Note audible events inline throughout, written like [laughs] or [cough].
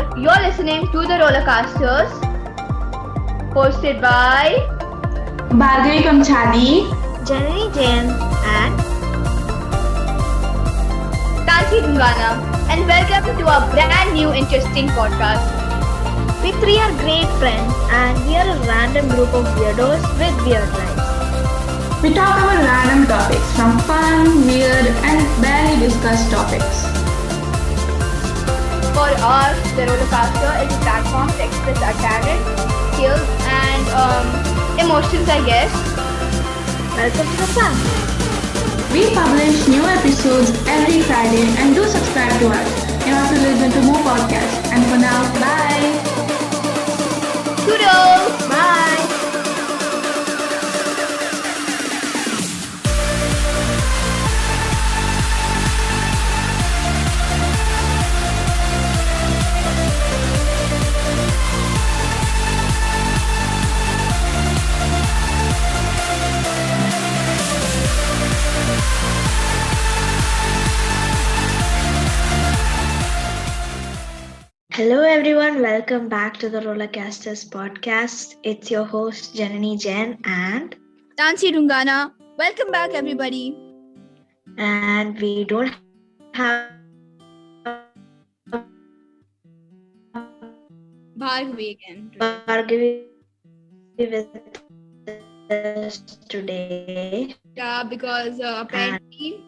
and you're listening to the Rollercasters, hosted by Bhargavi Kamchali. Janani Jayan and Tansi Dhungana, and welcome to our brand new interesting podcast. we three are great friends and we are a random group of weirdos with weird lives. We talk about random topics from fun, weird, and barely discussed topics. For us, the Rollercaster is a platform to express our talent, skills, and um, emotions, I guess. Welcome to the fun. We publish new episodes every Friday and do subscribe to us. You to listen to more podcasts. And for now, bye. Kudos! Hello everyone, welcome back to the Rollercasters podcast. It's your host Janani Jayan and Tansi Dhungana. welcome back, everybody. and we don't have Bhargavi again. Bhargavi with us today. Yeah, because uh, apparently,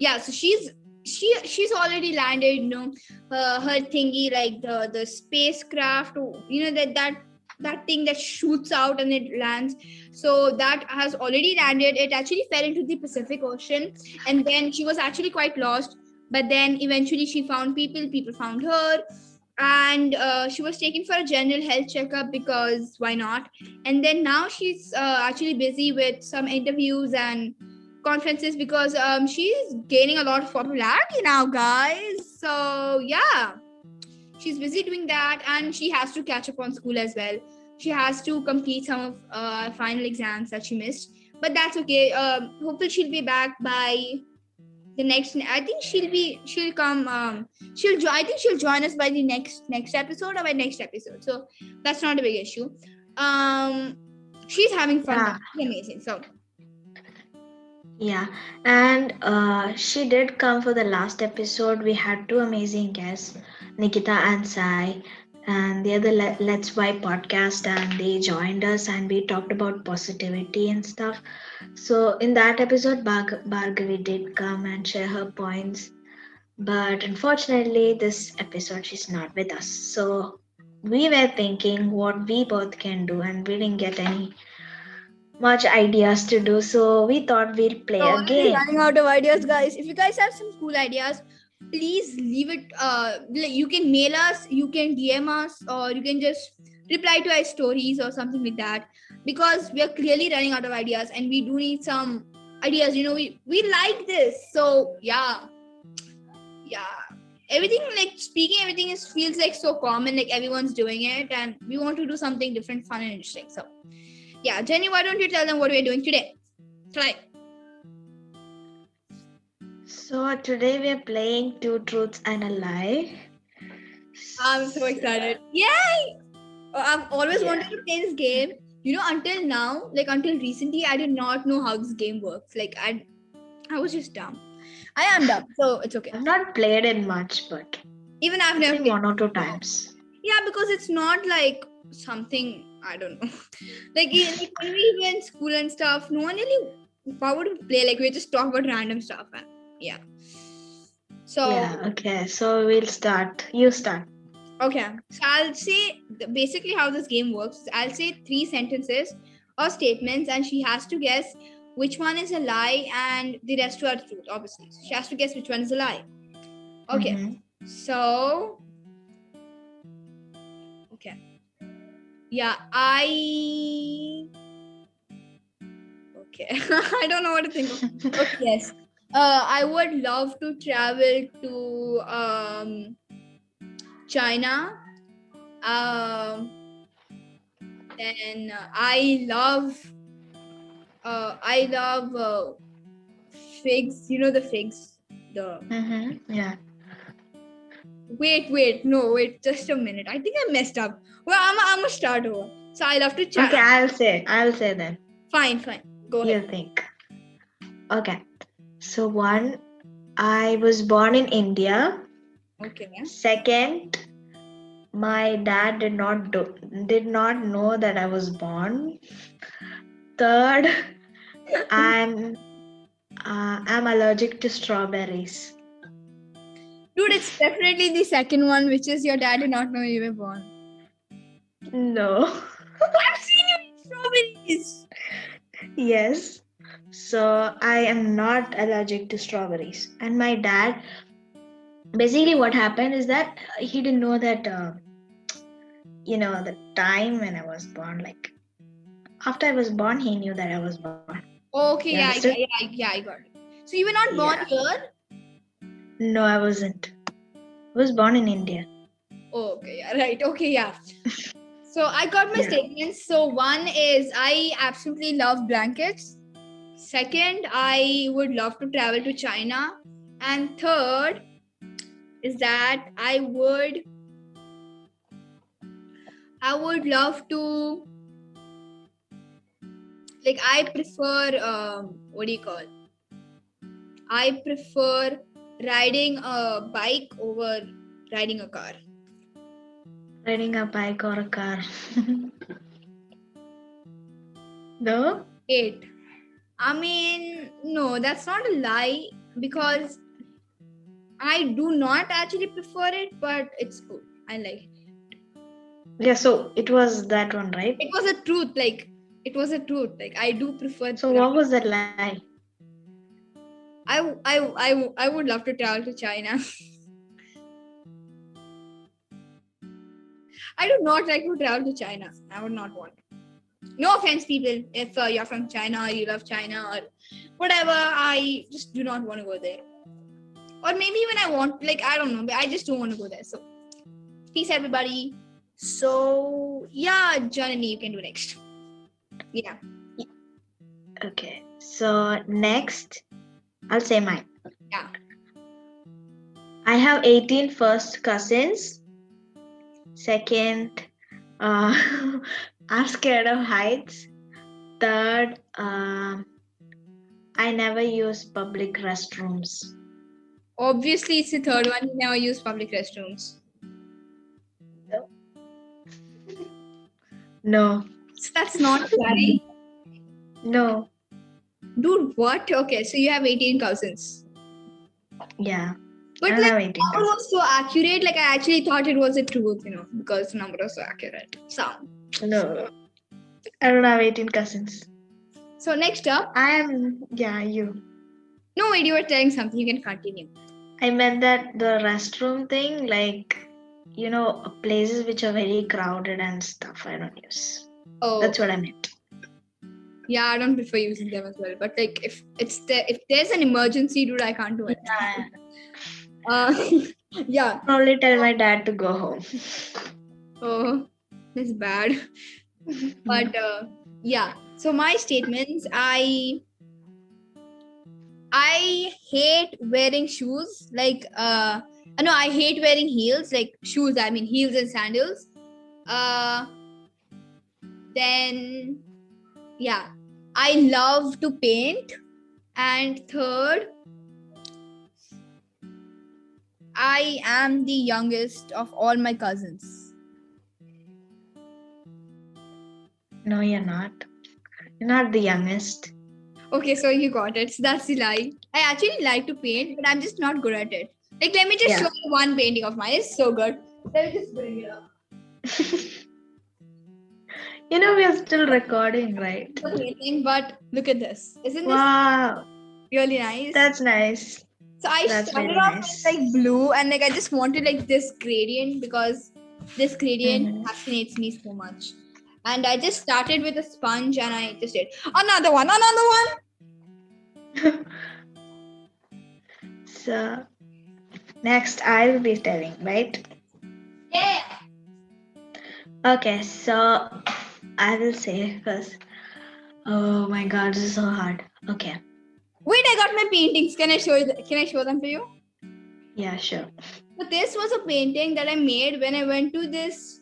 yeah. So she's she she's already landed. You know, her thingy like the the spacecraft. You know that that that thing that shoots out and it lands. So that has already landed. It actually fell into the Pacific Ocean, and then she was actually quite lost. But then eventually she found people. People found her. And uh, she was taken for a general health checkup because why not? and then now she's uh, actually busy with some interviews and conferences because um, she's gaining a lot of popularity now guys. So yeah. She's busy doing that and she has to catch up on school as well. She has to complete some of uh, final exams that she missed. But that's okay. Um, hopefully she'll be back by the next i think she'll be she'll come um she'll jo- i think she'll join us by the next next episode or by next episode. So that's not a big issue. Um she's having fun. Yeah. Amazing. So Yeah, and uh, she did come for the last episode. We had two amazing guests, Nikita and Sai, and the other Le- Let's Why podcast, and they joined us and we talked about positivity and stuff. So, in that episode, Bharg- Bhargavi did come and share her points, but unfortunately, this episode she's not with us. So, we were thinking what we both can do, and we didn't get any much ideas to do so we thought we'd play Oh, a game. running out of ideas guys. If you guys have some cool ideas please leave it uh you can mail us you can dm us or you can just reply to our stories or something like that. Because we are clearly running out of ideas and we do need some ideas. You know we we like this so yeah. Yeah. Everything like speaking everything is feels like so common like everyone's doing it and we want to do something different fun and interesting so yeah jenny why don't you tell them what we're doing today try so today we're playing two truths and a lie I'm so excited. Yay! Oh, I've always Yeah. wanted to play this game. You know, until now, like until recently, I did not know how this game works. Like I I was just dumb. I am dumb, so it's okay. i've not played it much but Even I've never one or two times Yeah, because it's not like something I don't know. [laughs] like, like when we were in school and stuff, no one really would we play? Like we just talk about random stuff and yeah. So yeah okay so we'll start you start Okay, so I'll say basically how this game works. I'll say three sentences or statements, and she has to guess which one is a lie and the rest are truth. Obviously, she has to guess which one is a lie. Okay, Mhm. so yeah, I okay, [laughs] I don't know what to think of. Okay, yes, uh, I would love to travel to um China. Um, then I love, uh, I love uh, figs. You know the figs, the Mhm. yeah wait, wait, no, wait, just a minute. I think I messed up. Well, I'm, I'm gonna start over. So I love to chat. Okay, I'll say. I'll say then. Fine, fine. Go ahead. You think. Okay. So one, I was born in India. Okay. Second, my dad did not do, did not know that I was born. Third, [laughs] I'm uh, I'm allergic to strawberries. Dude, it's definitely the second one, which is your dad did not know you were born. No. [laughs] I've seen you eat strawberries. yes. So I am not allergic to strawberries. And my dad, basically, what happened is that he didn't know that, uh, you know, the time when I was born. Like after I was born, he knew that I was born. Okay, yeah, yeah, yeah, yeah, I got it. So you were not born here? No, I wasn't. I was born in India. Oh, okay, yeah, right. Okay, yeah. [laughs] So I got my Yeah. statements. So one is I absolutely love blankets. Second, I would love to travel to China. And third is that I would I would love to like I prefer um what do you call? I prefer riding a bike over riding a car. Riding a bike or a car. [laughs] no? Eight. I mean, no, that's not a lie because I do not actually prefer it, but it's good. I like it. Yeah, so it was that one, right? It was a truth, like it was a truth. Like I do prefer. So what was that lie? I, I, I, I would love to travel to China. [laughs] I do not like to travel to China. I would not want. No offense, people. If uh, you're from China or you love China or whatever, I just do not want to go there. Or maybe when I want, like I don't know, but I just don't want to go there. So, peace, everybody. So yeah, Janani, you can do next. Yeah. Okay. So next, I'll say mine. Yeah. I have 18 first cousins. Second, uh, [laughs] I'm scared of heights. Third, um, I never use public restrooms. Obviously, it's the third one. You never use public restrooms. No, So that's not right. no, Dude, what? Okay, so you have 18 cousins. yeah. But I like, have 18 number was so accurate. Like, I actually thought it was a truth, you know, because the number was so accurate. So, No, I don't have 18 cousins. so next up, I am, yeah, you. no, wait, you were telling something. You can continue. I meant that the restroom thing, like, you know, places which are very crowded and stuff, I don't use. Oh, That's what I meant. Yeah, I don't prefer using them as well. But like, if it's there, if there's an emergency, dude, I can't do it. Uh, [laughs] yeah. Probably tell my dad to go home. Oh, that's bad. [laughs] but uh, yeah so my statements i i hate wearing shoes like uh no i hate wearing heels like shoes i mean heels and sandals uh then yeah i love to paint and third i am the youngest of all my cousins No, you're not. You're not the youngest. Okay, so you got it. So that's the lie. I actually like to paint, but I'm just not good at it. Like, let me just Yeah. show you one painting of mine. It's so good. Let me just bring it up. [laughs] you know, we are still recording, right? But look at this. Isn't this Wow, really nice? that's nice. so I that's started off nice. with like blue, and like I just wanted like this gradient because this gradient Mhm. fascinates me so much. And I just started with a sponge, and I just did another one, another one. [laughs] So, next I'll be telling, right? Yeah. Okay, so I will say because Oh my god, this is so hard. Okay. Wait, I got my paintings. Can I show you? Can I show them to you? Yeah, sure. But this was a painting that I made when I went to this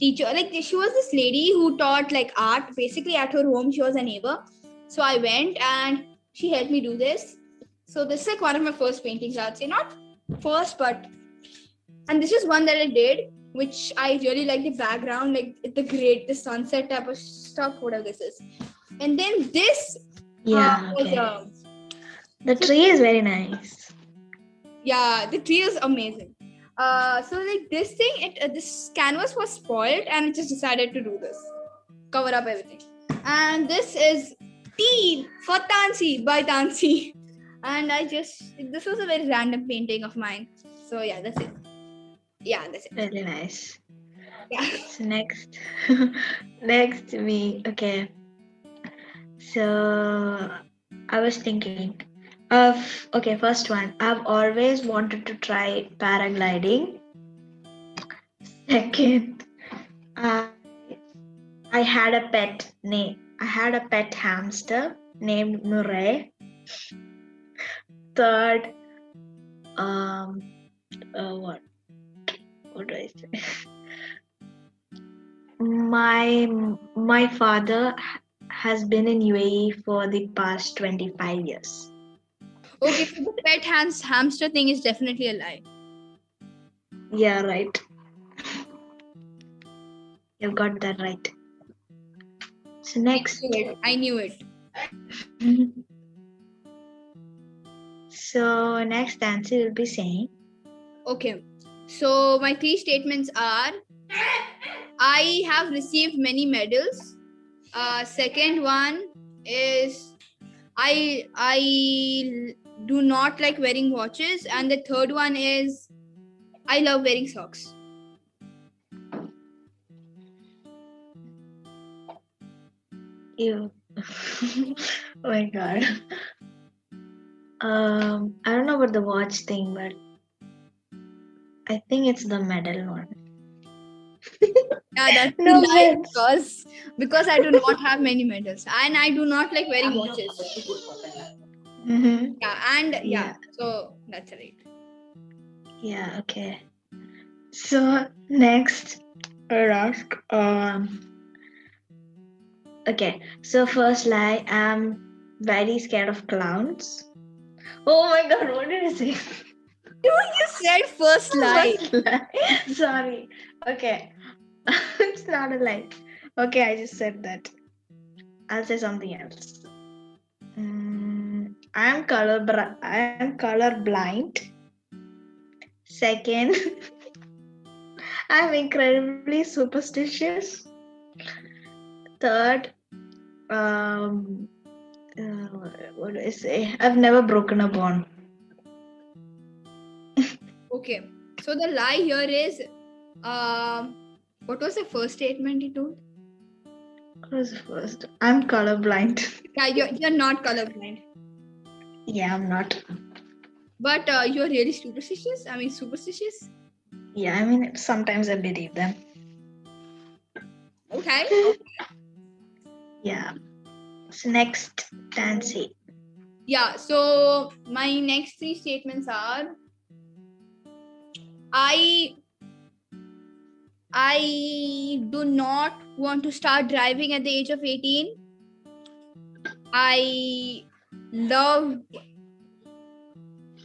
teacher. Like she was this lady who taught like art basically at her home. She was a neighbor. So I went and she helped me do this. So this is like one of my first paintings, I'd say. Not first, but and this is one that I did, which I really like the background, like the great, the sunset type of stuff, whatever this is. And then this Yeah, uh, okay. uh, The tree is very nice. yeah the tree is amazing uh so like this thing it uh, this canvas was spoiled and I just decided to do this cover up everything and this is tea for tansi by tansi [laughs] and i just this was a very random painting of mine so yeah that's it yeah that's it Very nice. yeah [laughs] So next, [laughs] next to me. Okay. So I was thinking of okay. First one. I've always wanted to try paragliding. Second, I I had a pet name. I had a pet hamster named Murray. Third, um, uh, what? What do I say? my my father has been in UAE for the past 25 years. okay so the pet hands hamster thing is definitely a lie Yeah, right. You've got that right. So next, I knew it. I knew it. so next Tansi will be saying, Okay. So my three statements are I have received many medals. Uh, second one is I I do not like wearing watches, and the third one is I love wearing socks. "You." [laughs] oh my god. Um, I don't know about the watch thing, but I think it's the medal one. [laughs] Yeah, that's No no lie because because I do not have many medals, and I do not like wearing watches. Mm-hmm. Yeah, and yeah, Yeah. so that's right. Yeah, okay. So next I'll ask um Okay, so first lie, I'm very scared of clowns. Oh my god, what did I say? [laughs] [laughs] You said first lie. First lie. [laughs] Sorry. Okay. [laughs] it's not a lie. Okay, I just said that. I'll say something else. Mm, I am color br- I am color blind. Second, I'm incredibly superstitious. Third, um, uh, what do I say? I've never broken a bond. Okay. So the lie here is um what was the first statement you told? What was the first? I'm colorblind. Yeah, you're, you're not colorblind. yeah, I'm not. But uh, you're really superstitious? I mean superstitious? Yeah, I mean, sometimes I believe them. Okay. Yeah. So next, Tansi. Yeah, so my next three statements are I I do not want to start driving at the age of 18. I love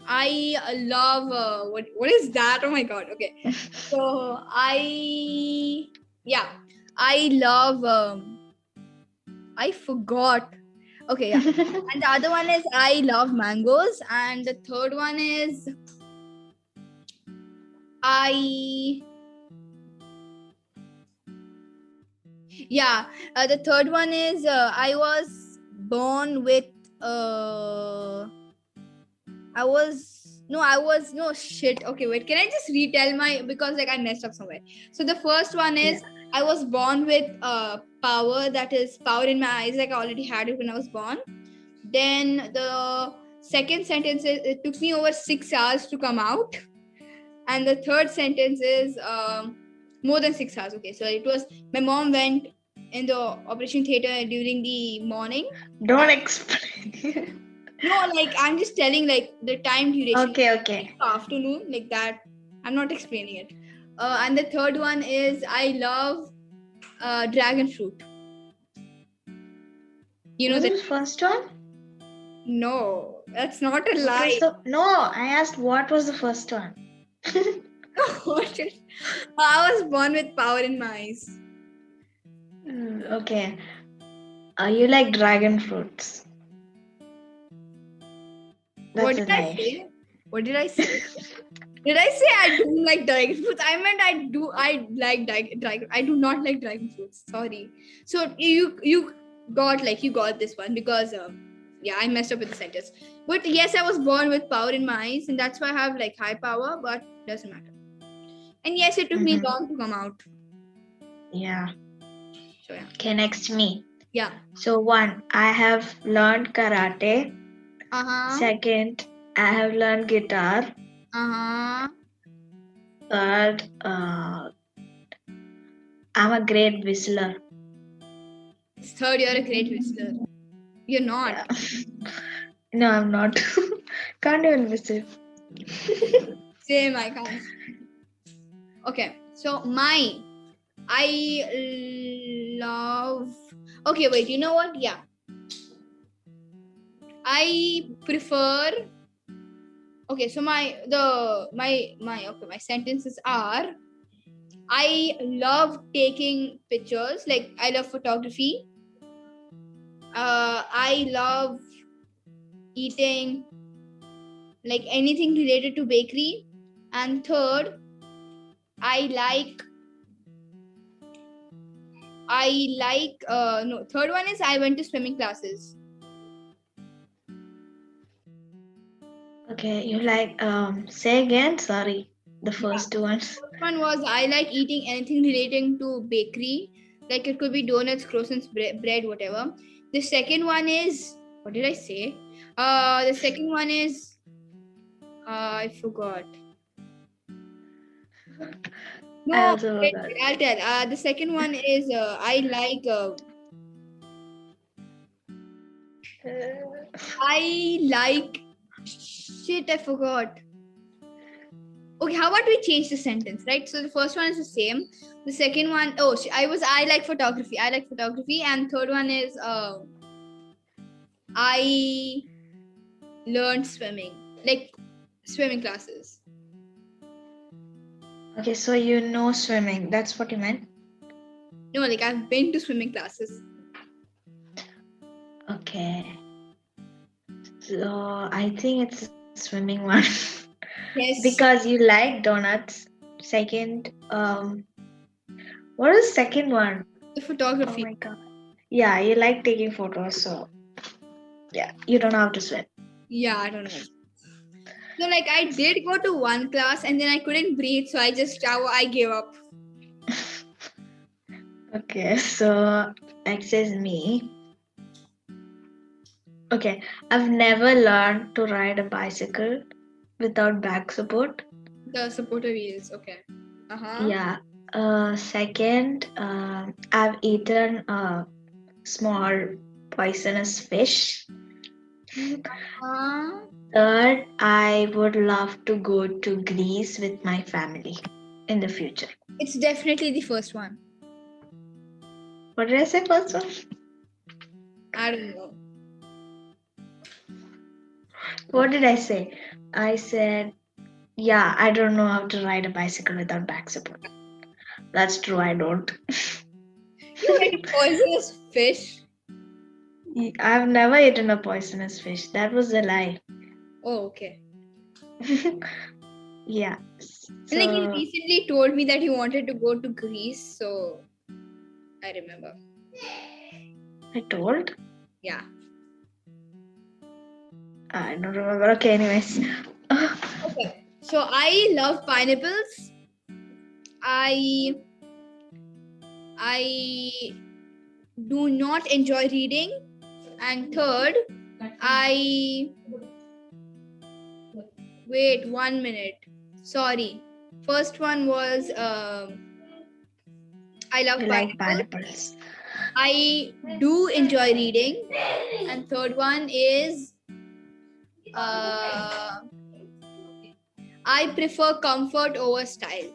I love uh, what what is that? Oh my god. Okay. [laughs] So I yeah, I love um I forgot. Okay, yeah. [laughs] and the other one is I love mangoes, and the third one is I. Yeah, uh, the third one is uh, I was born with. Uh, I was no, I was no shit. Okay, wait. Can I just retell my because like I messed up somewhere. So the first one is I was born with uh power that is power in my eyes. Like I already had it when I was born. Then the second sentence is it took me over six hours to come out, and the third sentence is um more than six hours. Okay, so it was my mom went in the operation theater during the morning Don't explain. No, like I'm just telling like the time duration. Okay, okay. Afternoon, like that. I'm not explaining it. Uh, and the third one is I love uh, dragon fruit. You know the first one? no, that's not a lie. the- no, I asked what was the first one. [laughs] What I was born with power in my eyes. Mm, okay. Are you like dragon fruits. what That's a did I say? What did I say? [laughs] did I say I don't like dragon fruits? I meant I do. I like dragon. dragon I do not like dragon fruits. Sorry. So you you got like you got this one because um, yeah I messed up with the sentence. But yes, I was born with power in my eyes, and that's why I have like high power. But doesn't matter. And yes, it took me Mhm. long to come out. Yeah. So yeah, Okay, next me. yeah. So one, I have learned karate. Uh huh. Second, I have learned guitar. Uh huh. Third, uh, I'm a great whistler. Third, you're a great whistler. You're not. Yeah. no, I'm not. [laughs] Can't even whistle. Same, I can't. Okay, so my, I love. Okay, wait. You know what? Yeah, I prefer. Okay, so my the my my okay my sentences are. I love taking pictures. Like I love photography. Uh, I love eating like anything related to bakery and third i like i like uh no third one is i went to swimming classes Okay, you like um say again? Sorry, the first two ones. first one was i like eating anything relating to bakery like it could be donuts croissants bre- bread whatever the second one is what did i say uh the second one is uh i forgot no I also wait, forgot. wait, i'll tell uh the second one is uh, i like uh, I like shit. I forgot. Okay, how about we change the sentence, right? So the first one is the same. The second one, oh, I was I like photography. I like photography, and third one is uh, I learned swimming, like swimming classes. Okay, so you know swimming. That's what you meant. No, like I've been to swimming classes. Okay. So I think it's swimming [laughs] one Yes, because you like donuts. Second, um, what is second one? the photography. Oh my god. Yeah, you like taking photos, so yeah, you don't have to swim. Yeah, I don't know. So like I did go to one class and then I couldn't breathe, so I just I, I gave up. [laughs] Okay, so next is me. Okay, I've never learned to ride a bicycle without back support. The supporter wheels, okay. Uh huh. Yeah. Uh, second, uh, I've eaten a small poisonous fish. Uh, Third, I would love to go to Greece with my family in the future. it's definitely the first one. What did I say first one? I don't know. What did I say? I said, yeah, I don't know how to ride a bicycle without back support. That's true, I don't. You had [laughs] poisonous fish. I've never eaten a poisonous fish. That was a lie. Oh, okay. [laughs] yeah. And like he recently told me that he wanted to go to Greece, so I remember. I told? Yeah. I don't remember. Okay, anyways. Okay. So I love pineapples. I I do not enjoy reading. And third, I wait one minute. Sorry. First one was um I love I like pineapples. pineapples. I do enjoy reading. And third one is Uh, I prefer comfort over style.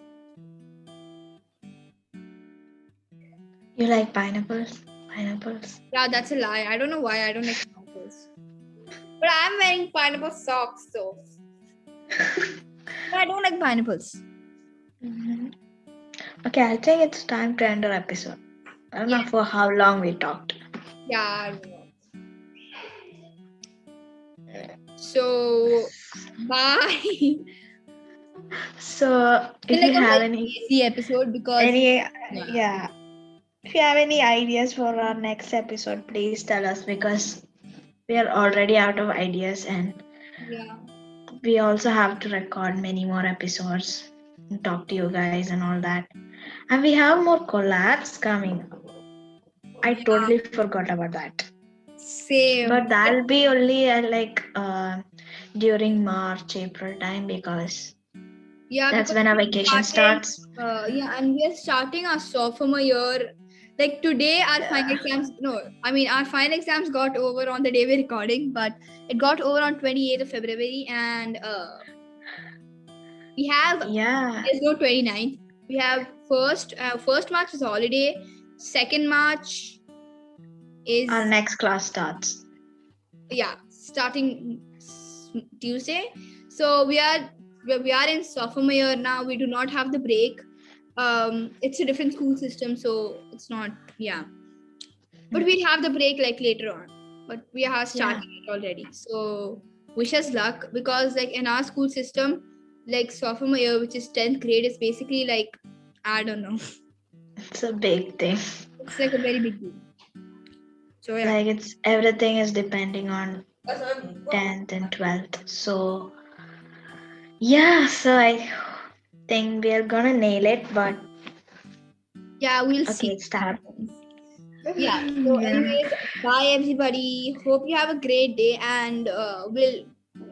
You like pineapples? Pineapples. Yeah, that's a lie. I don't know why I don't like pineapples. But I'm wearing pineapple socks, so. But I don't like pineapples. Mhm. Okay, I think it's time to end our episode. I don't know for how long we talked. Yeah, I don't know. So, bye. So, if It's you have any easy episode because any Yeah. yeah. if you have any ideas for our next episode, please tell us because we are already out of ideas and yeah, we also have to record many more episodes and talk to you guys and all that. And we have more collabs coming. I Yeah. totally forgot about that. Same. But that'll be only uh, like uh, during March, April time because yeah, that's because when our vacation started- starts. Uh, yeah, and we are starting our sophomore year. Like today, our final exams. No, I mean our final exams got over on the day we're recording, but it got over on 28th of February, and uh, we have Yeah. there's no 29th. We have first uh, first March is holiday. Second March is Our next class starts. yeah starting Tuesday. So we are we we are in sophomore year now. We do not have the break. Um, it's a different school system, so it's not yeah. But we'll have the break like later on. But we are starting it already. So wish us luck because like in our school system, like sophomore year, which is tenth grade, is basically like I don't know. It's a big thing. It's like a very big deal. So yeah. Like it's everything is depending on 10th and 12th. So yeah, so I think we are gonna nail it, but Yeah, we'll okay, see. it's time. yeah so [laughs] anyways bye everybody hope you have a great day and uh, we'll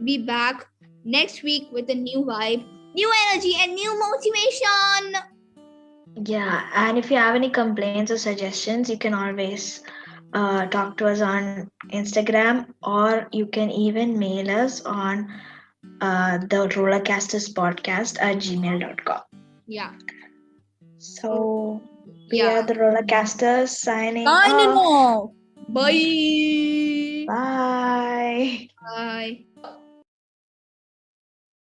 be back next week with a new vibe new energy and new motivation Yeah, and if you have any complaints or suggestions, you can always uh, talk to us on Instagram or you can even mail us on uh, the Rollercasters podcast at gmail.com. yeah So we Yeah. are the Rollercasters signing off bye Bye. bye